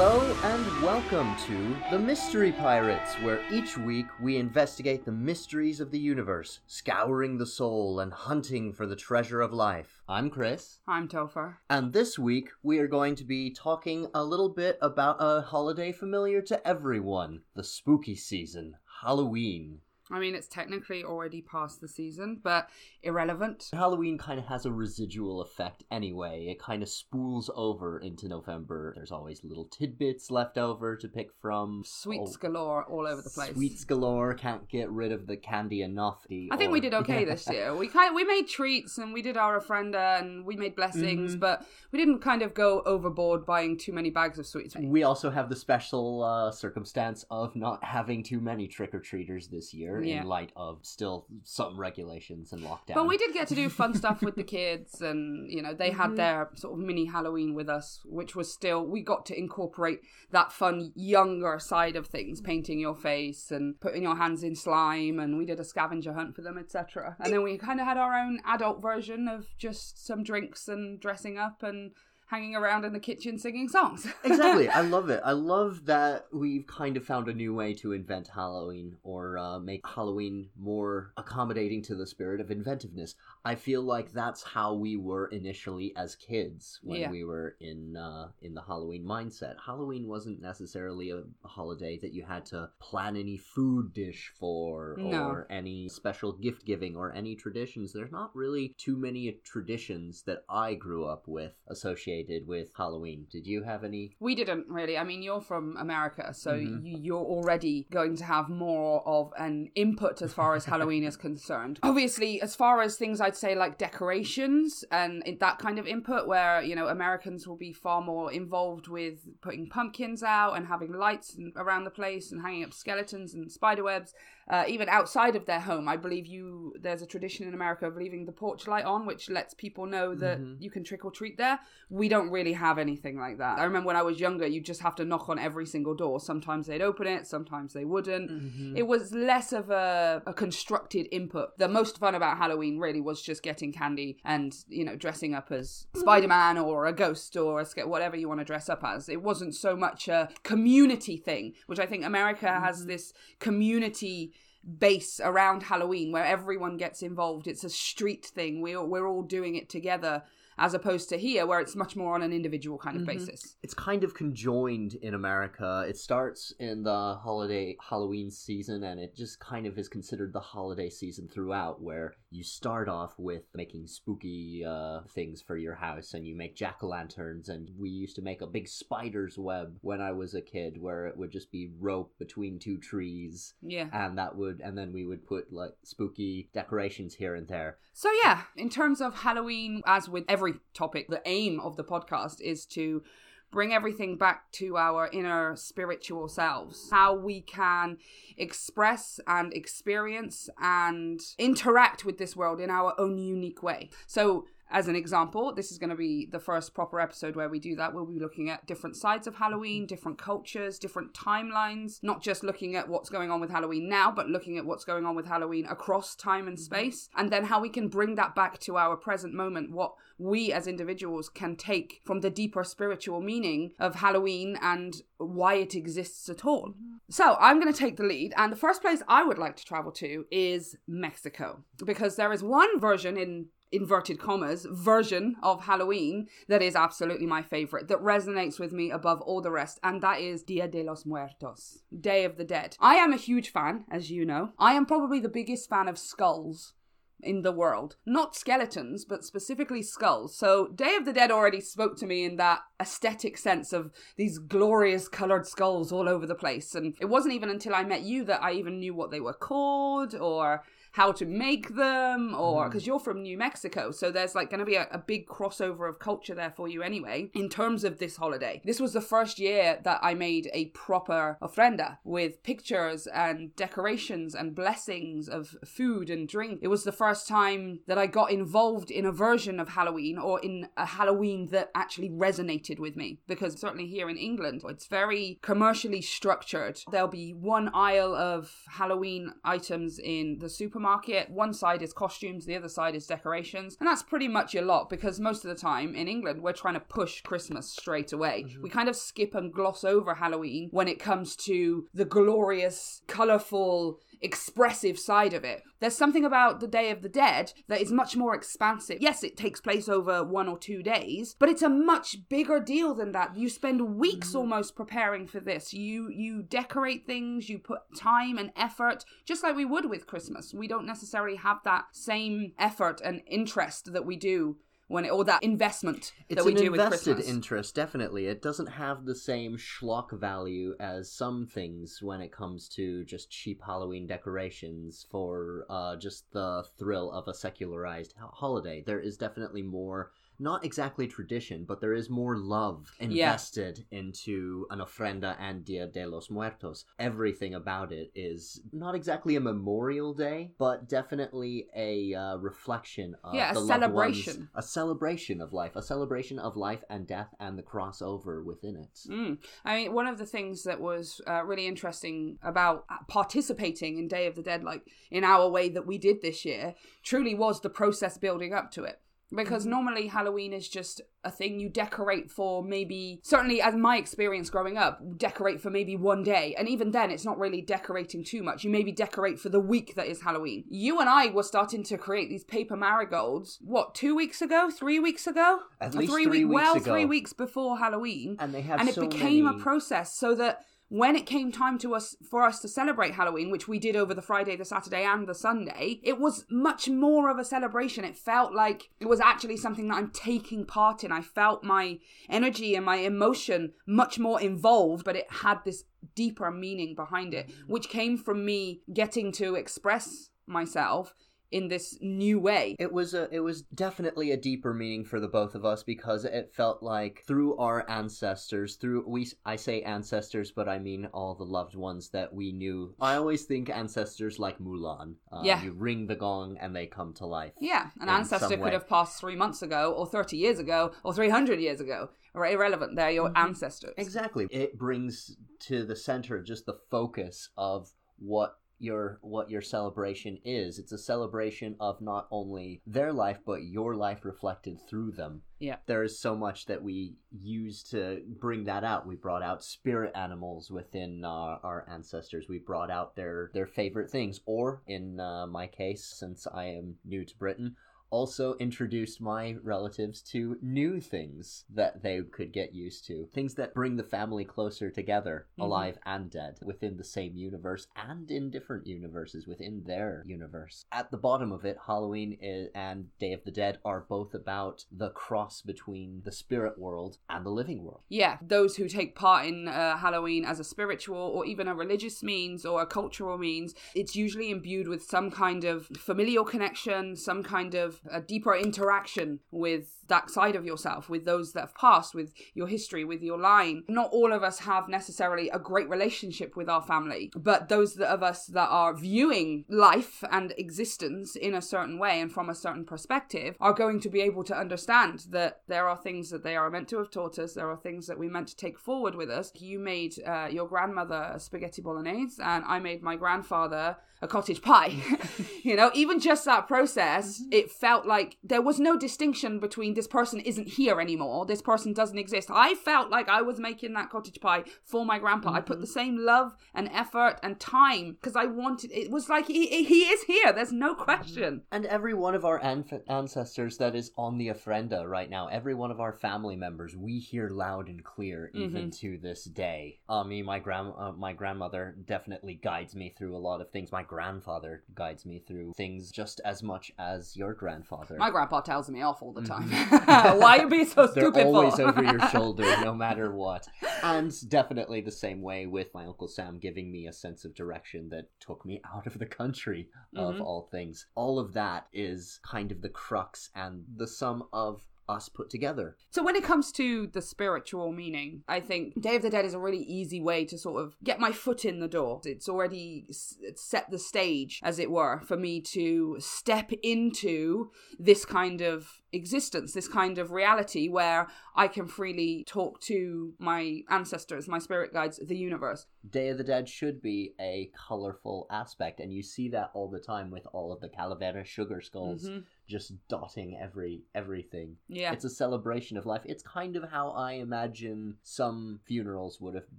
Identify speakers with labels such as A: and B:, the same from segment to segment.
A: Hello and welcome to The Mystery Pirates, where each week we investigate the mysteries of the universe, scouring the soul and hunting for the treasure of life. I'm Chris,
B: I'm Topher.
A: and this week we are going to be talking a little bit about a holiday familiar to everyone the spooky season, Halloween.
B: I mean, it's technically already past the season, but irrelevant.
A: Halloween kind of has a residual effect anyway. It kind of spools over into November. There's always little tidbits left over to pick from.
B: Sweets
A: Oh,
B: galore all over the place.
A: Sweets galore. Can't get rid of the candy enough.
B: I think we did okay this year. We kind of, we made treats and we did our ofrenda and we made blessings,
A: Mm-hmm.
B: but we didn't kind of go overboard buying too many bags of sweets.
A: We also have the special uh, circumstance of not having too many trick or treaters this year
B: Yeah.
A: in light of still some regulations and lockdown.
B: But we did get to do fun stuff with the kids, and you know they
A: Mm-hmm.
B: had their sort of mini Halloween with us, which was still we got to incorporate that fun younger side of things, painting your face and putting your hands in slime, and we did a scavenger hunt for them, etc. And then we kind of had our own adult version of just some drinks and dressing up and hanging around in the kitchen singing songs.
A: exactly. I love it. I love that we've kind of found a new way to invent Halloween or uh, make Halloween more accommodating to the spirit of inventiveness. I feel like that's how we were initially as kids when
B: Yeah.
A: we were in uh, in the Halloween mindset. Halloween wasn't necessarily a holiday that you had to plan any food dish for
B: No.
A: or any special gift giving or any traditions. There's not really too many traditions that I grew up with associated with Halloween. Did you have any?
B: We didn't really. I mean, you're from America, so
A: Mhm.
B: you, you're already going to have more of an input as far as Halloween is concerned. Obviously, as far as things I'd say like decorations and that kind of input, where you know Americans will be far more involved with putting pumpkins out and having lights and- around the place and hanging up skeletons and spider webs. Uh, even outside of their home, I believe you. There's a tradition in America of leaving the porch light on, which lets people know that
A: Mhm.
B: you can trick or treat there. We don't really have anything like that. I remember when I was younger, you just have to knock on every single door. Sometimes they'd open it, sometimes they wouldn't.
A: Mm-hmm.
B: It was less of a, a constructed input. The most fun about Halloween really was just getting candy and, you know, dressing up as Spider Man or a ghost or a, whatever you want to dress up as. It wasn't so much a community thing, which I think America has this community base around Halloween where everyone gets involved. It's a street thing. We all, we're all doing it together. As opposed to here, where it's much more on an individual kind of basis.
A: It's kind of conjoined in America. It starts in the holiday Halloween season, and it just kind of is considered the holiday season throughout, where you start off with making spooky uh, things for your house, and you make jack o' lanterns. And we used to make a big spider's web when I was a kid, where it would just be rope between two trees,
B: Yeah.
A: and that would, and then we would put like spooky decorations here and there.
B: So yeah, in terms of Halloween, as with every topic, the aim of the podcast is to bring everything back to our inner spiritual selves. How we can express and experience and interact with this world in our own unique way. So as an example, this is going to be the first proper episode where we do that. We'll be looking at different sides of Halloween, different cultures, different timelines, not just looking at what's going on with Halloween now, but looking at what's going on with Halloween across time and space, mm-hmm. and then how we can bring that back to our present moment, what we as individuals can take from the deeper spiritual meaning of Halloween and why it exists at all. Mm-hmm. So I'm going to take the lead, and the first place I would like to travel to is Mexico, because there is one version in inverted commas version of Halloween that is absolutely my favorite that resonates with me above all the rest and that is Dia de los Muertos Day of the Dead I am a huge fan as you know I am probably the biggest fan of skulls in the world. Not skeletons, but specifically skulls. So Day of the Dead already spoke to me in that aesthetic sense of these glorious colored skulls all over the place. And it wasn't even until I met you that I even knew what they were called or how to make them or mm. because you're from New Mexico so there's like going to be a, a big crossover of culture there for you anyway in terms of this holiday. This was the first year that I made a proper ofrenda with pictures and decorations and blessings of food and drink. It was the first time that I got involved in a version of Halloween or in a Halloween that actually resonated with me because certainly here in England it's very commercially structured. There'll be one aisle of Halloween items in the supermarket supermarket, one side is costumes, the other side is decorations. And that's pretty much your lot because most of the time in England, we're trying to push Christmas straight away. Mm-hmm. We kind of skip and gloss over Halloween when it comes to the glorious, colourful, expressive side of it. There's something about the Day of the Dead that is much more expansive. Yes, it takes place over one or two days, but it's a much bigger deal than that. You spend weeks mm. almost preparing for this. You you decorate things, you put time and effort, just like we would with Christmas. We don't necessarily have that same effort and interest that we do when it, or that investment
A: it's
B: that we
A: do
B: with
A: Christmas.
B: invested
A: interest, definitely. It doesn't have the same schlock value as some things when it comes to just cheap Halloween decorations for uh, just the thrill of a secularized holiday. There is definitely more not exactly tradition, but there is more love invested yeah. into an ofrenda and Dia de los Muertos. Everything about it is not exactly a memorial day, but definitely a uh, reflection of
B: yeah, a celebration,
A: ones, a celebration of life, a celebration of life and death, and the crossover within it.
B: Mm. I mean, one of the things that was uh, really interesting about participating in Day of the Dead, like in our way that we did this year, truly was the process building up to it because mm-hmm. normally Halloween is just a thing you decorate for maybe certainly as my experience growing up decorate for maybe one day. And even then it's not really decorating too much. You maybe decorate for the week that is Halloween. You and I were starting to create these paper marigolds what 2 weeks ago? 3 weeks ago?
A: At least three, three
B: weeks
A: well
B: ago. 3 weeks before Halloween.
A: And they have
B: and it
A: so
B: became
A: many...
B: a process so that when it came time to us for us to celebrate Halloween, which we did over the Friday, the Saturday, and the Sunday, it was much more of a celebration. It felt like it was actually something that I'm taking part in. I felt my energy and my emotion much more involved, but it had this deeper meaning behind it, which came from me getting to express myself in this new way.
A: It was a it was definitely a deeper meaning for the both of us because it felt like through our ancestors, through we I say ancestors, but I mean all the loved ones that we knew. I always think ancestors like Mulan. Uh,
B: yeah,
A: you ring the gong and they come to life.
B: Yeah, an ancestor could have passed three months ago, or thirty years ago, or three hundred years ago. Or irrelevant. They're your mm-hmm. ancestors.
A: Exactly. It brings to the center just the focus of what your what your celebration is. It's a celebration of not only their life but your life reflected through them.
B: Yeah.
A: There is so much that we use to bring that out. We brought out spirit animals within uh, our ancestors. We brought out their their favorite things or in uh, my case since I am new to Britain, also introduced my relatives to new things that they could get used to. Things that bring the family closer together, mm-hmm. alive and dead, within the same universe and in different universes within their universe. At the bottom of it, Halloween is, and Day of the Dead are both about the cross between the spirit world and the living world.
B: Yeah, those who take part in uh, Halloween as a spiritual or even a religious means or a cultural means, it's usually imbued with some kind of familial connection, some kind of a deeper interaction with that side of yourself, with those that have passed, with your history, with your line. Not all of us have necessarily a great relationship with our family, but those of us that are viewing life and existence in a certain way and from a certain perspective are going to be able to understand that there are things that they are meant to have taught us, there are things that we meant to take forward with us. You made uh, your grandmother spaghetti bolognese, and I made my grandfather a cottage pie. you know, even just that process, it felt like there was no distinction between this person isn't here anymore, this person doesn't exist. I felt like I was making that cottage pie for my grandpa. Mm-hmm. I put mm-hmm. the same love and effort and time because I wanted it was like he, he is here. There's no mm-hmm. question.
A: And every one of our an- ancestors that is on the ofrenda right now, every one of our family members, we hear loud and clear even mm-hmm. to this day. I mean, my grand uh, my grandmother definitely guides me through a lot of things. My grandfather guides me through things just as much as your grandfather.
B: My grandpa tells me off all the time. Mm-hmm. Why you being so stupid?
A: They're always over your shoulder, no matter what. And definitely the same way with my uncle Sam giving me a sense of direction that took me out of the country of mm-hmm. all things. All of that is kind of the crux and the sum of us put together.
B: So when it comes to the spiritual meaning, I think Day of the Dead is a really easy way to sort of get my foot in the door. It's already set the stage, as it were, for me to step into this kind of existence, this kind of reality where I can freely talk to my ancestors, my spirit guides, the universe.
A: Day of the Dead should be a colorful aspect, and you see that all the time with all of the Calavera sugar skulls
B: Mhm.
A: Just dotting every everything.
B: Yeah.
A: It's a celebration of life. It's kind of how I imagine some funerals would have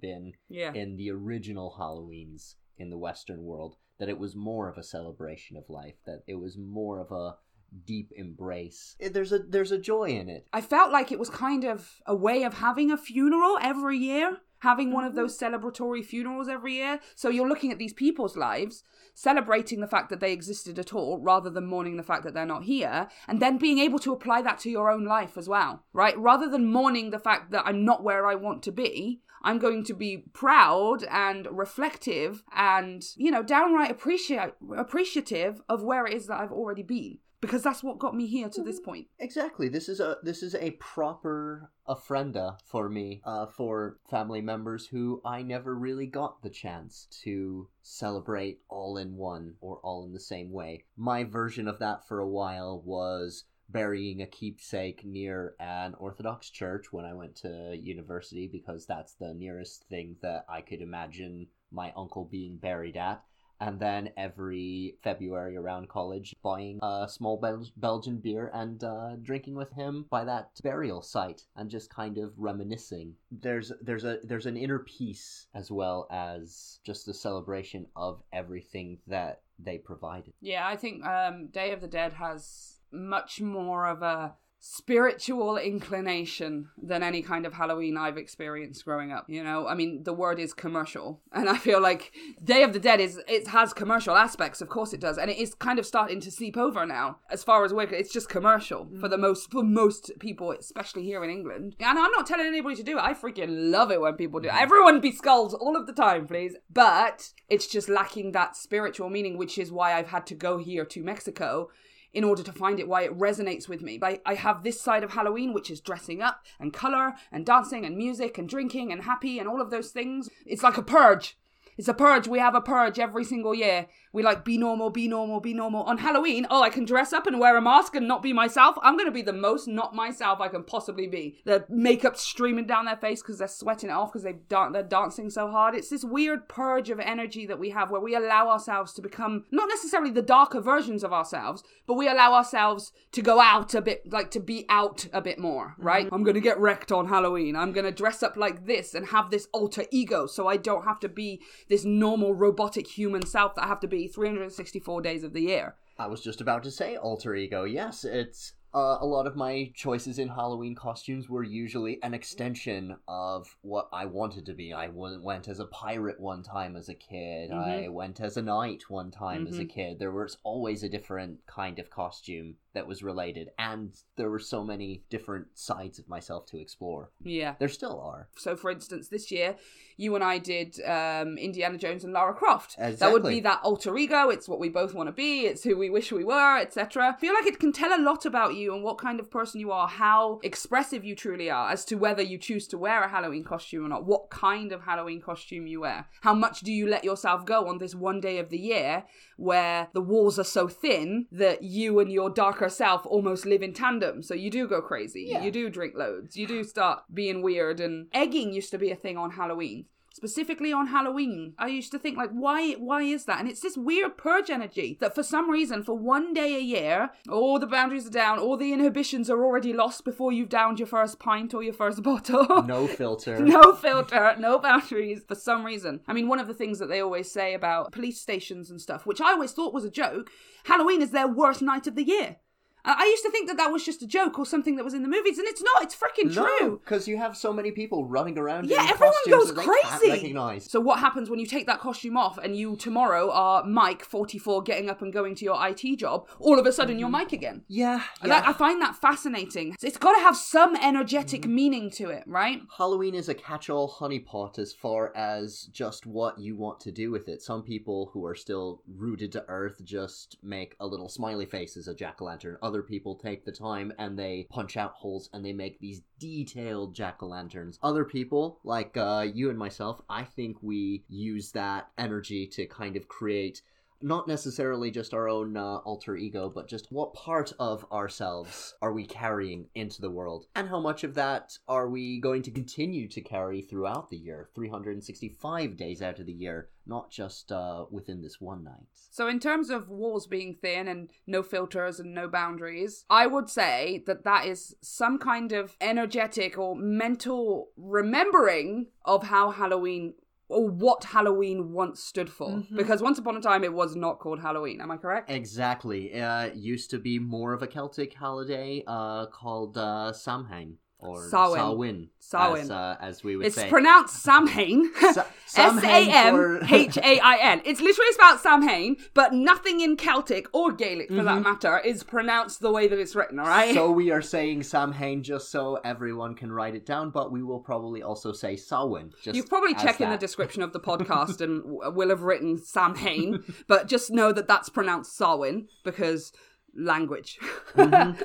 A: been
B: yeah.
A: in the original Halloweens in the Western world. That it was more of a celebration of life. That it was more of a deep embrace. Eh, There's a there's a joy in it.
B: I felt like it was kind of a way of having a funeral every year, having one of mm-hmm. those celebratory funerals every year. So you're looking at these people's lives, celebrating the fact that they existed at all, rather than mourning the fact that they're not here, and then being able to apply that to your own life as well, right? Rather than mourning the fact that I'm not where I want to be. I'm going to be proud and reflective and, you know, downright appreciate appreciative of where it is that I've already been. Because that's what got me here to this point.
A: Exactly. This is a this is a proper ofrenda for me, uh, for family members who I never really got the chance to celebrate all in one or all in the same way. My version of that for a while was burying a keepsake near an Orthodox church when I went to university because that's the nearest thing that I could imagine my uncle being buried at and then every February around college, buying a small Bel- Belgian beer and uh, drinking with him by that burial site, and just kind of reminiscing. There's there's a there's an inner peace as well as just a celebration of everything that they provided.
B: Yeah, I think um, Day of the Dead has much more of a spiritual inclination than any kind of Halloween I've experienced growing up. You know, I mean, the word is commercial, and I feel like Day of the Dead is it has commercial aspects. Of course, it does, and it is kind of starting to seep over now. As far as we're, it's just commercial mm. for the most for most people, especially here in England. And I'm not telling anybody to do it. I freaking love it when people do. it. Mm. Everyone be skulls all of the time, please. But it's just lacking that spiritual meaning, which is why I've had to go here to Mexico in order to find it why it resonates with me. I, I have this side of Halloween, which is dressing up and color and dancing and music and drinking and happy and all of those things. It's like a purge. It's a purge. We have a purge every single year. We like be normal, be normal, be normal. On Halloween, oh, I can dress up and wear a mask and not be myself. I'm going to be the most not myself I can possibly be. The makeup streaming down their face because they're sweating it off because they dan- they're dancing so hard. It's this weird purge of energy that we have where we allow ourselves to become not necessarily the darker versions of ourselves, but we allow ourselves to go out a bit, like to be out a bit more, right? Mm-hmm. I'm going to get wrecked on Halloween. I'm going to dress up like this and have this alter ego so I don't have to be this normal robotic human self that I have to be 364 days of the year.
A: I was just about to say alter ego. Yes, it's uh, a lot of my choices in Halloween costumes were usually an extension of what I wanted to be. I went as a pirate one time as a kid. I went as a knight one time as a kid. There was always a different kind of costume that was related, and there were so many different sides of myself to explore.
B: Yeah.
A: There still are.
B: So, for instance, this year, you and I did um, Indiana Jones and Lara Croft. That would be that alter ego. It's what we both want to be. It's who we wish we were, etc. I feel like it can tell a lot about you and what kind of person you are, how expressive you truly are, as to whether you choose to wear a Halloween costume or not. What kind of Halloween costume you wear? How much do you let yourself go on this one day of the year where the walls are so thin that you and your darker self almost live in tandem? So you do go crazy.
A: Yeah.
B: You do drink loads. You do start being weird. And egging used to be a thing on Halloween. Specifically on Halloween, I used to think like, why? Why is that? And it's this weird purge energy that, for some reason, for one day a year, all the boundaries are down, all the inhibitions are already lost before you've downed your first pint or your first bottle.
A: No filter.
B: No filter, no boundaries for some reason. I mean, one of the things that they always say about police stations and stuff, which I always thought was a joke, Halloween is their worst night of the year. I used to think that that was just a joke or something that was in the movies, and it's not. It's freaking true.
A: because you have so many people running around.
B: Yeah,
A: in
B: everyone
A: costumes
B: goes
A: that they can't
B: crazy. So what happens when you take that costume off and you tomorrow are Mike, 44, getting up and going to your IT job? All of a sudden you're mm-hmm. Mike again.
A: Yeah, yeah.
B: I, I find that fascinating. It's got to have some energetic mm-hmm. meaning to it, right?
A: Halloween is a catch-all honeypot as far as just what you want to do with it. Some people who are still rooted to earth just make a little smiley face as a jack-o'-lantern. Other people take the time and they punch out holes and they make these detailed jack-o'-lanterns. Other people, like uh, you and myself, I think we use that energy to kind of create not necessarily just our own uh, alter ego, but just what part of ourselves are we carrying into the world, and how much of that are we going to continue to carry throughout the year, 365 days out of the year, not just uh, within this one night.
B: So, in terms of walls being thin and no filters and no boundaries, I would say that that is some kind of energetic or mental remembering of how Halloween or what Halloween once stood for.
A: Mhm.
B: Because once upon a time it was not called Halloween. Am I correct?
A: Exactly. Uh, it used to be more of a Celtic holiday uh, called uh, Samhain or
B: Samhain.
A: Samhain, as, uh, as we would
B: It's
A: say.
B: It's pronounced Samhain.
A: Sa-
B: S A
A: Samhain
B: M H A I N. It's literally spelled Samhain, but nothing in Celtic or Gaelic for that
A: Mhm.
B: matter is pronounced the way that it's written, alright?
A: So we are saying Samhain just so everyone can write it down, but we will probably also say Samhain.
B: You've probably
A: as
B: checked in the description of the podcast and will have written Samhain, but just know that that's pronounced Samhain because language.
A: Mhm.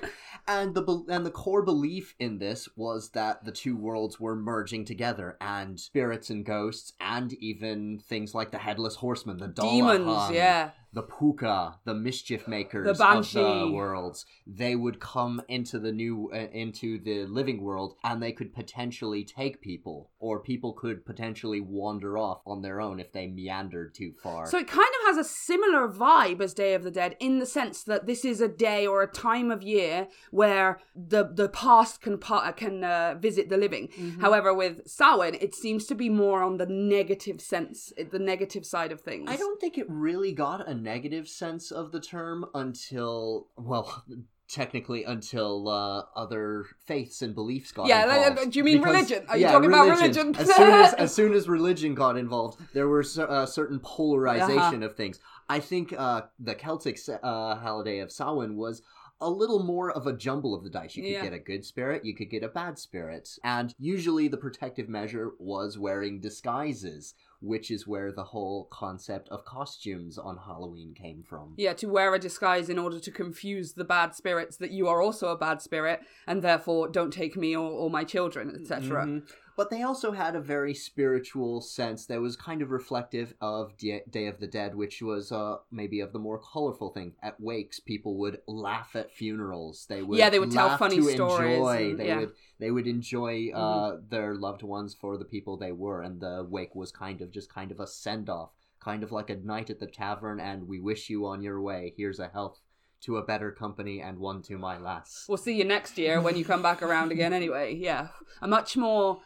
A: And the and the core belief in this was that the two worlds were merging together, and spirits and ghosts, and even things like the headless horseman, the
B: Demons, yeah.
A: The Puka, the mischief makers
B: The
A: of the worlds, they would come into the new uh, into the living world, and they could potentially take people, or people could potentially wander off on their own if they meandered too far.
B: So it kind of has a similar vibe as Day of the Dead in the sense that this is a day or a time of year where the the past can pa- can uh, visit the living.
A: Mm-hmm.
B: However, with Samhain, it seems to be more on the negative sense, the negative side of things.
A: I don't think it really got a negative sense of the term until, well, technically until uh, other faiths and beliefs got
B: Yeah, like,
A: involved.
B: do you mean
A: Because-
B: religion? Are you
A: yeah,
B: talking about religion?
A: as soon as as soon as religion got involved, there was a uh, certain polarization
B: Uh-huh.
A: of things. I think uh, the Celtic uh, holiday of Samhain was a little more of a jumble of the dice. You could
B: Yeah.
A: get a good spirit, you could get a bad spirit. And usually the protective measure was wearing disguises, which is where the whole concept of costumes on Halloween came from.
B: Yeah, to wear a disguise in order to confuse the bad spirits that you are also a bad spirit and therefore don't take me or, or my children, etc.
A: Mhm. But they also had a very spiritual sense that was kind of reflective of Day of the Dead, which was uh, maybe of the more colorful thing. At wakes, people would laugh at funerals. They would
B: Yeah, they would tell funny stories
A: Enjoy.
B: and-
A: they
B: yeah.
A: would they would enjoy uh, their loved ones for the people they were, and the wake was kind of just kind of a send off, kind of like a night at the tavern. And we wish you on your way. Here's a health to a better company and one to my lass.
B: We'll see you next year when you come back around again anyway. Yeah. A much more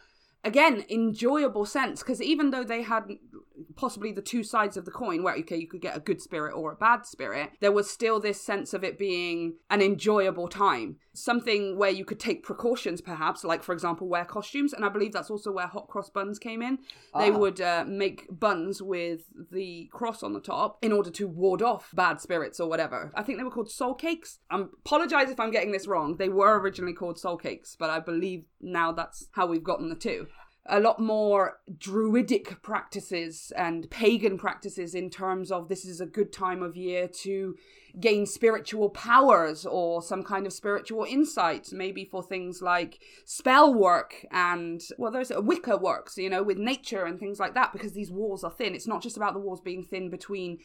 B: again enjoyable sense because even though they had possibly the two sides of the coin where okay you could get a good spirit or a bad spirit there was still this sense of it being an enjoyable time. Something where you could take precautions perhaps like for example wear costumes and i believe that's also where hot cross buns came in. They
A: Ah.
B: would uh, make buns with the cross on the top in order to ward off bad spirits or whatever. I think they were called soul cakes. I apologize if i'm getting this wrong. They were originally called soul cakes but i believe now that's how we've gotten the two a lot more druidic practices and pagan practices in terms of this is a good time of year to gain spiritual powers or some kind of spiritual insight, maybe for things like spell work and, well, there's Wicca works, you know, with nature and things like that, because these walls are thin. It's not just about the walls being thin between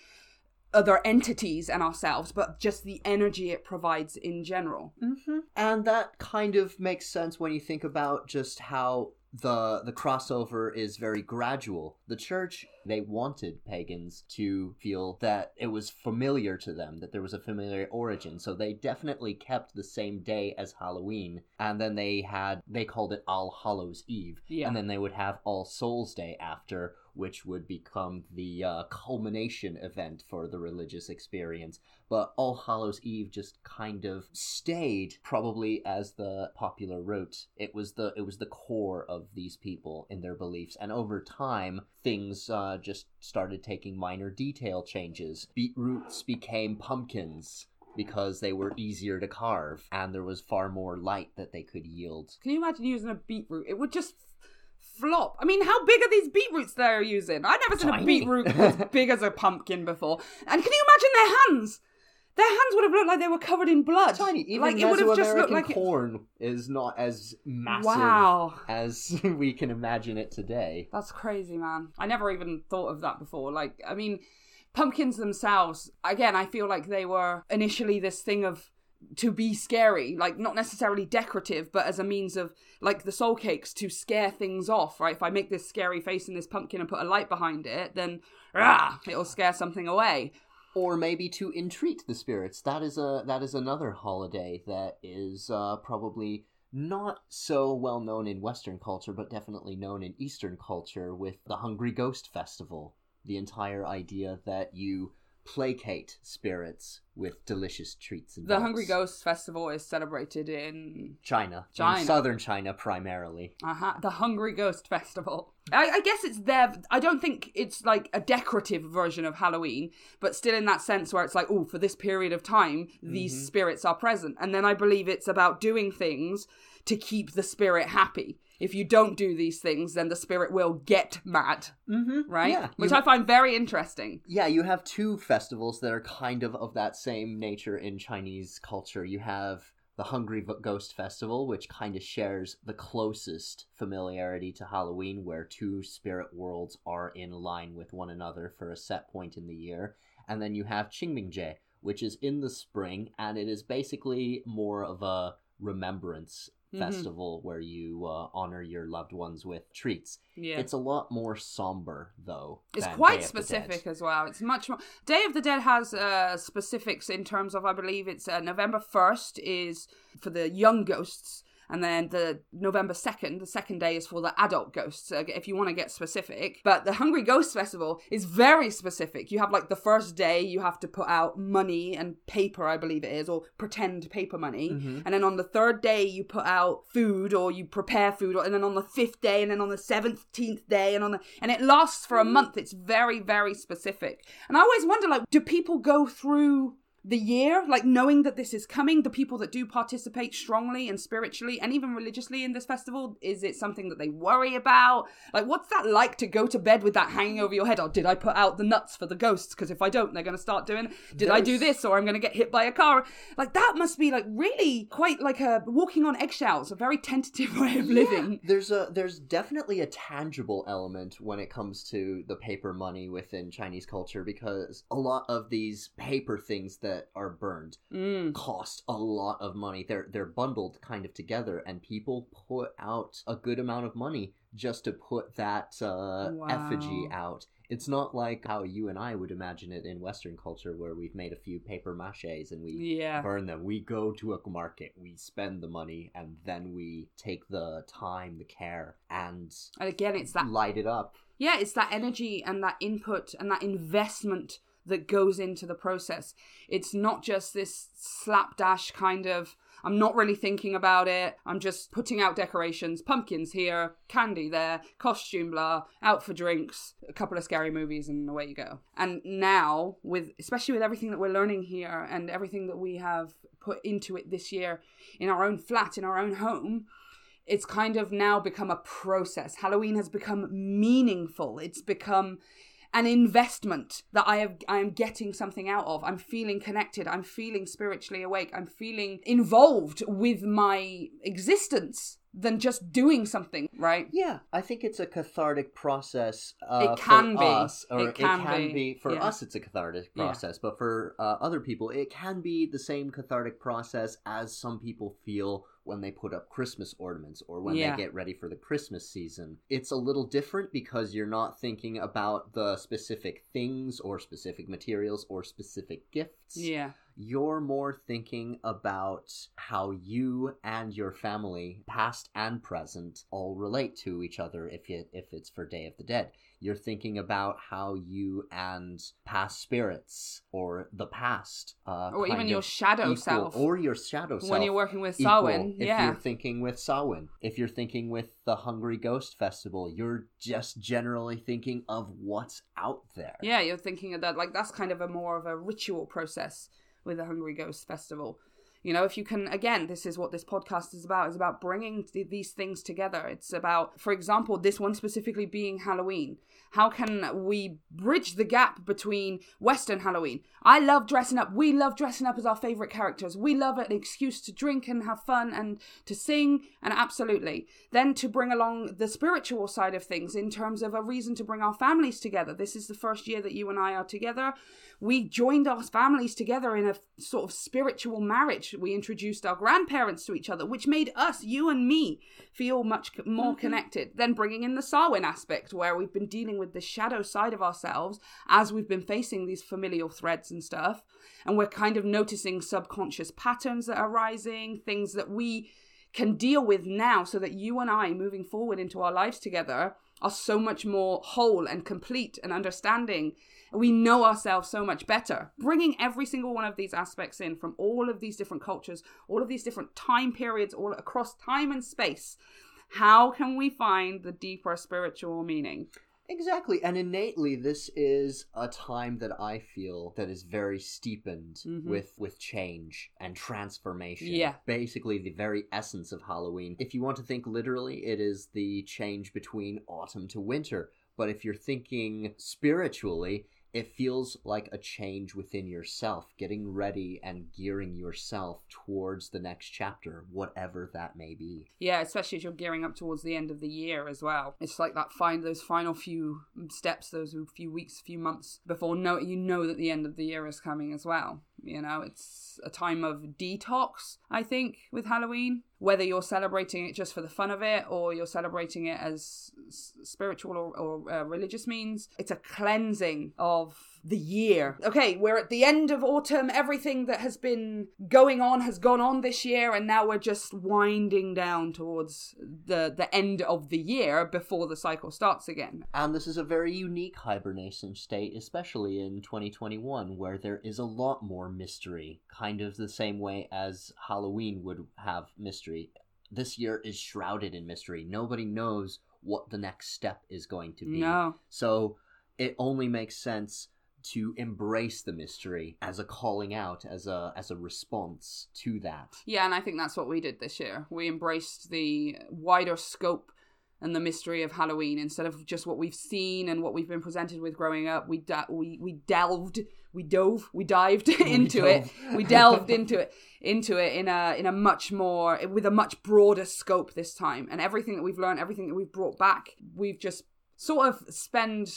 B: other entities and ourselves, but just the energy it provides in general.
A: Mm-hmm. And that kind of makes sense when you think about just how the the crossover is very gradual. The church they wanted pagans to feel that it was familiar to them, that there was a familiar origin. So they definitely kept the same day as Halloween, and then they had they called it All Hallows Eve,
B: Yeah.
A: and then they would have All Souls Day after, which would become the uh, culmination event for the religious experience. But All Hallows Eve just kind of stayed probably as the popular route. It was the it was the core of these people in their beliefs, and over time things uh, just started taking minor detail changes. Beetroots became pumpkins. Because they were easier to carve, and there was far more light that they could yield.
B: Can you imagine using a beetroot? It would just flop. I mean, how big are these beetroots they're using? I've never seen
A: Tiny.
B: a beetroot as big as a pumpkin before. And can you imagine their hands? Their hands would have looked like they were covered in blood.
A: Tiny, even
B: like it would have just looked like
A: corn is not as massive
B: Wow.
A: as we can imagine it today.
B: That's crazy, man. I never even thought of that before. Like, I mean, pumpkins themselves, again, I feel like they were initially this thing of to be scary, like not necessarily decorative, but as a means of like the soul cakes to scare things off, right? If I make this scary face in this pumpkin and put a light behind it, then ah, it'll scare something away.
A: Or maybe to entreat the spirits. That is a that is another holiday that is uh, probably not so well known in Western culture, but definitely known in Eastern culture with the Hungry Ghost Festival. The entire idea that you placate spirits with delicious treats and
B: The. Hungry Ghost Festival is celebrated in
A: China,
B: China.
A: in southern China primarily.
B: uh-huh, the Hungry Ghost Festival. I, I guess it's there. I don't think it's like a decorative version of Halloween, but still in that sense where it's like, oh, for this period of time, these
A: Mm-hmm.
B: spirits are present. And then I believe it's about doing things to keep the spirit happy. If you don't do these things, then the spirit will get mad,
A: Mm-hmm.
B: right?
A: Yeah,
B: Which
A: you-
B: I find very interesting.
A: Yeah, you have two festivals that are kind of of that same nature in Chinese culture. You have the Hungry Ghost Festival, which kind of shares the closest familiarity to Halloween, where two spirit worlds are in line with one another for a set point in the year. And then you have Qingmingjie, which is in the spring, and it is basically more of a remembrance
B: Mhm.
A: festival where you uh, honor your loved ones with treats.
B: Yeah.
A: It's a lot more somber, though.
B: It's quite
A: Day of the Dead.
B: specific as well. It's much more. Day of the Dead has uh, specifics in terms of, I believe it's uh, November 1st is for the young ghosts, and then the November 2nd, the second day, is for the adult ghosts, uh, if you want to get specific. But the Hungry Ghost Festival is very specific. You have like the first day, you have to put out money and paper, I believe it is, or pretend paper money.
A: Mm-hmm.
B: And then on the third day, you put out food or you prepare food. Or, and then on the fifth day, and then on the seventeenth day, and on the and it lasts for a month. It's very very specific. And I always wonder, like, do people go through the year like knowing that this is coming? The people that do participate strongly and spiritually and even religiously in this festival, is it something that they worry about? Like, what's that like to go to bed with that hanging over your head? Or did I put out the nuts for the ghosts? Because if I don't, they're going to start doing. Did I do this? or I'm going to get hit by a car. Like that must be like really quite like a walking on eggshells, a very tentative way of living.
A: There's a there's definitely a tangible element when it comes to the paper money within Chinese culture because a lot of these paper things that are burned
B: Mm.
A: cost a lot of money. They're they're bundled kind of together and people put out a good amount of money just to put that uh, effigy out. It's not like how you and I would imagine it in Western culture where we've made a few paper maches and we
B: Yeah.
A: burn them. We go to a market, we spend the money, and then we take the time, the care, and
B: And again, it's that
A: light it up.
B: yeah, it's that energy and that input and that investment that goes into the process. It's not just this slapdash kind of I'm not really thinking about it. I'm just putting out decorations, pumpkins here, candy there, costume blah, out for drinks, a couple of scary movies and away you go. And now with especially with everything that we're learning here and everything that we have put into it this year in our own flat, in our own home, it's kind of now become a process. Halloween has become meaningful. It's become an investment that I have I am getting something out of. I'm feeling connected. I'm feeling spiritually awake. I'm feeling involved with my existence than just doing something, right?
A: Yeah, I think it's a cathartic process. Uh,
B: It can
A: for
B: be.
A: us, or
B: It can be,
A: For
B: yeah.
A: us, it's a cathartic
B: Yeah.
A: process, but for uh, other people, it can be the same cathartic process as some people feel when they put up Christmas ornaments or when
B: Yeah.
A: they get ready for the Christmas season. It's a little different because you're not thinking about the specific things or specific materials or specific gifts
B: Yeah.
A: You're more thinking about how you and your family past and present all relate to each other if you if it's for day of the dead you're thinking about how you and past spirits or the past uh,
B: Or even your shadow
A: equal-
B: self.
A: or your shadow self
B: when you're working with Samhain,
A: if
B: yeah.
A: you're thinking with Samhain, if you're thinking with the Hungry Ghost Festival, you're just generally thinking of what's out there.
B: Yeah, you're thinking of that. Like that's kind of a more of a ritual process with the Hungry Ghost Festival. You know, if you can, again, this is what this podcast is about, is about bringing th- these things together. It's about, for example, this one specifically being Halloween. How can we bridge the gap between Western Halloween? I love dressing up. We love dressing up as our favorite characters. We love an excuse to drink and have fun and to sing, and absolutely. Then to bring along the spiritual side of things in terms of a reason to bring our families together. This is the first year that you and I are together. We joined our families together in a sort of spiritual marriage. We introduced our grandparents to each other, which made us, you and me, feel much more mm-hmm. connected. Then bringing in the Samhain aspect, where we've been dealing with the shadow side of ourselves as we've been facing these familial threads and stuff. And we're kind of noticing subconscious patterns that are rising, things that we can deal with now so that you and I, moving forward into our lives together, are so much more whole and complete and understanding we know ourselves so much better. Bringing every single one of these aspects in from all of these different cultures, all of these different time periods, all across time and space, how can we find the deeper spiritual meaning?
A: Exactly, and innately, this is a time that I feel that is very steepened mm-hmm. with with change and transformation.
B: Yeah,
A: basically the very essence of Halloween. If you want to think literally, it is the change between autumn to winter. But if you're thinking spiritually, it feels like a change within yourself, getting ready and gearing yourself towards the next chapter, whatever that may be.
B: Yeah, especially as you're gearing up towards the end of the year as well. It's like that find those final few steps, those few weeks, few months before know you know that the end of the year is coming as well. You know, it's a time of detox, I think, with Halloween. Whether you're celebrating it just for the fun of it or you're celebrating it as spiritual or, or uh, religious means, it's a cleansing of the year. Okay, we're at the end of autumn. Everything that has been going on has gone on this year, and now we're just winding down towards the the end of the year before the cycle starts again.
A: And this is a very unique hibernation state, especially in 2021, where there is a lot more mystery, kind of the same way as Halloween would have mystery. This year is shrouded in mystery. Nobody knows what the next step is going to be.
B: No.
A: So it only makes sense to embrace the mystery as a calling out as a as a response to that.
B: Yeah and i think that's what we did this year. We embraced the wider scope and the mystery of halloween. Instead of just what we've seen and what we've been presented with growing up we da- we we delved we dove we dived into we it we delved into it into it in a in a much more with a much broader scope this time. And everything that we've learned everything that we've brought back we've just sort of spend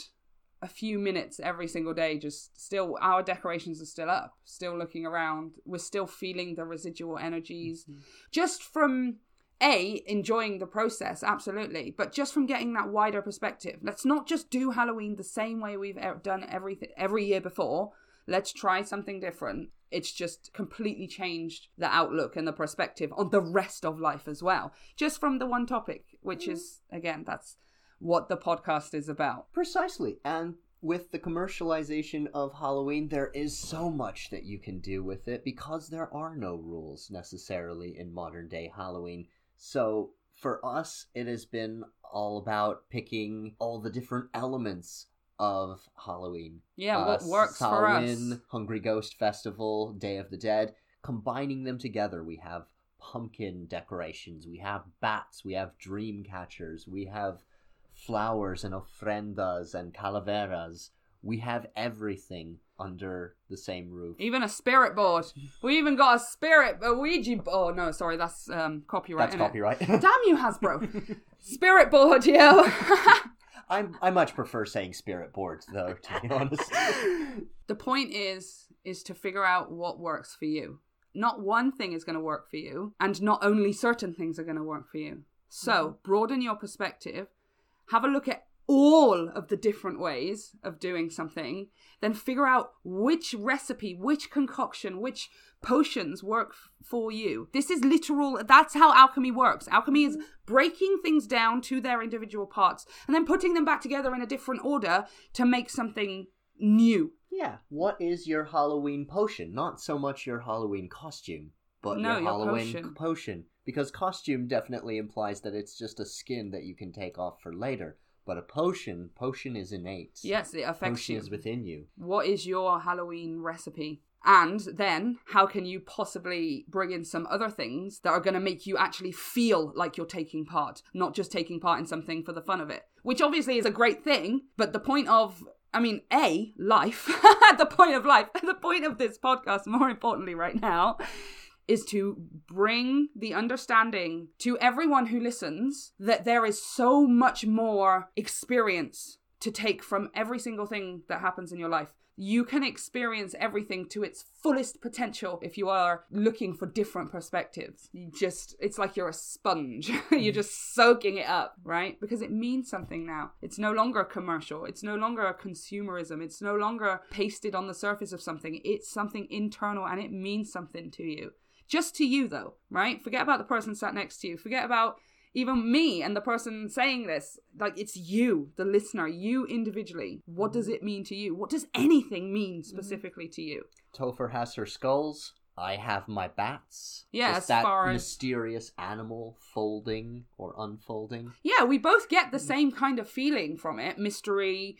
B: a few minutes every single day just still our decorations are still up still looking around. We're still feeling the residual energies. Mm-hmm. just from a enjoying the process absolutely but just from getting that wider perspective. Let's not just do halloween the same way we've done everything every year before. Let's try something different. It's just completely changed the outlook and the perspective on the rest of life as well. Just from the one topic which mm. is again that's what the podcast is about.
A: Precisely. And with the commercialization of Halloween, there is so much that you can do with it because there are no rules necessarily in modern day Halloween. So for us, it has been all about picking all the different elements of Halloween.
B: Yeah, uh, what works Samhain, for us?
A: Halloween, Hungry Ghost Festival, Day of the Dead, combining them together. We have pumpkin decorations, we have bats, we have dream catchers, we have flowers and ofrendas and calaveras. We have everything under the same roof.
B: Even a spirit board. We even got a spirit a Ouija. board. Oh no, sorry, that's um, copyright.
A: That's copyright.
B: Damn you, Hasbro. spirit board, yo.
A: I I much prefer saying spirit boards though, to be honest.
B: the point is is to figure out what works for you. Not one thing is going to work for you, and not only certain things are going to work for you. So mm-hmm. broaden your perspective have a look at all of the different ways of doing something, then figure out which recipe, which concoction, which potions work f- for you. This is literal, that's how alchemy works. Alchemy is breaking things down to their individual parts and then putting them back together in a different order to make something new.
A: Yeah. What is your Halloween potion? Not so much your Halloween costume, but no, your, your Halloween potion. potion because costume definitely implies that it's just a skin that you can take off for later. But a potion, potion is innate.
B: Yes, it affects
A: potion
B: you.
A: is within you.
B: What is your Halloween recipe? And then, how can you possibly bring in some other things that are going to make you actually feel like you're taking part, not just taking part in something for the fun of it? Which obviously is a great thing, but the point of I mean, A, life, the point of life, the point of this podcast, more importantly, right now, is to bring the understanding to everyone who listens that there is so much more experience to take from every single thing that happens in your life. You can experience everything to its fullest potential if you are looking for different perspectives. You just, it's like you're a sponge. you're just soaking it up, right? Because it means something now. It's no longer commercial. It's no longer consumerism. It's no longer pasted on the surface of something. It's something internal and it means something to you. Just to you, though, right? Forget about the person sat next to you. Forget about even me and the person saying this. Like, it's you, the listener, you individually. What does it mean to you? What does anything mean
A: Mm-hmm.
B: specifically to you?
A: Topher has her skulls. I have my bats.
B: Yeah,
A: Just
B: as
A: that
B: far as-
A: mysterious animal folding or unfolding.
B: Yeah, we both get the same kind of feeling from it mystery,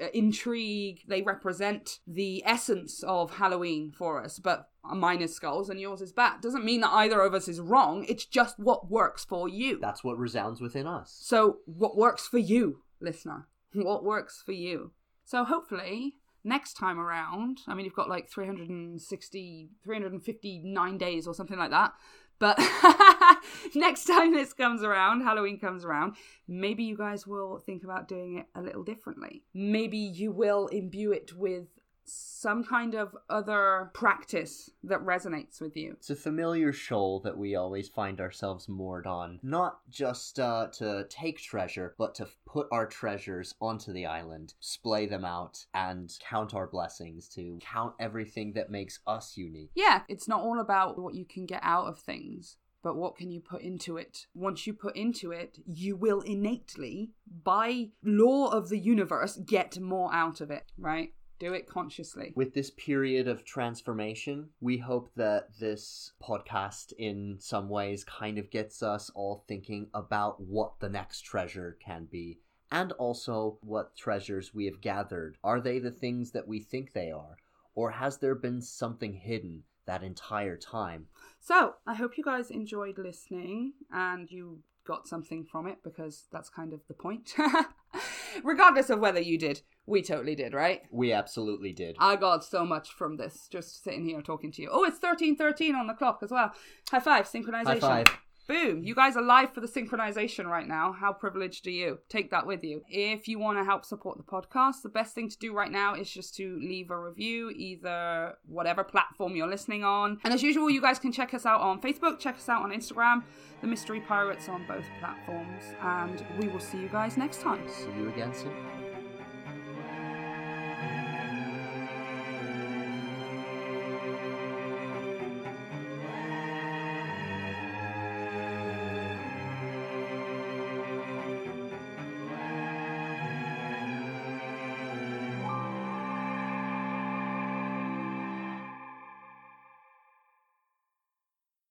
B: uh, intrigue. They represent the essence of Halloween for us, but Uh, mine is skulls and yours is bat. Doesn't mean that either of us is wrong, it's just what works for you.
A: That's what resounds within us.
B: So, what works for you, listener? What works for you? So, hopefully, next time around, I mean, you've got like 360, 359 days or something like that. But next time this comes around, Halloween comes around, maybe you guys will think about doing it a little differently. Maybe you will imbue it with some kind of other practice that resonates with you.
A: It's a familiar shoal that we always find ourselves moored on, not just uh, to take treasure, but to put our treasures onto the island, splay them out, and count our blessings, to count everything that makes us unique.
B: Yeah, it's not all about what you can get out of things, but what can you put into it? Once you put into it, you will innately, by law of the universe, get more out of it, right? Do it consciously.
A: With this period of transformation, we hope that this podcast, in some ways, kind of gets us all thinking about what the next treasure can be. And also, what treasures we have gathered. Are they the things that we think they are? Or has there been something hidden that entire time?
B: So, I hope you guys enjoyed listening and you got something from it because that's kind of the point. Regardless of whether you did, we totally did, right?
A: We absolutely did.
B: I got so much from this just sitting here talking to you. Oh, it's 1313 on the clock as well. High five, synchronization.
A: High five.
B: Boom. You guys are live for the synchronization right now. How privileged are you? Take that with you. If you want to help support the podcast, the best thing to do right now is just to leave a review, either whatever platform you're listening on. And as usual, you guys can check us out on Facebook, check us out on Instagram, The Mystery Pirates on both platforms. And we will see you guys next time.
A: See you again soon.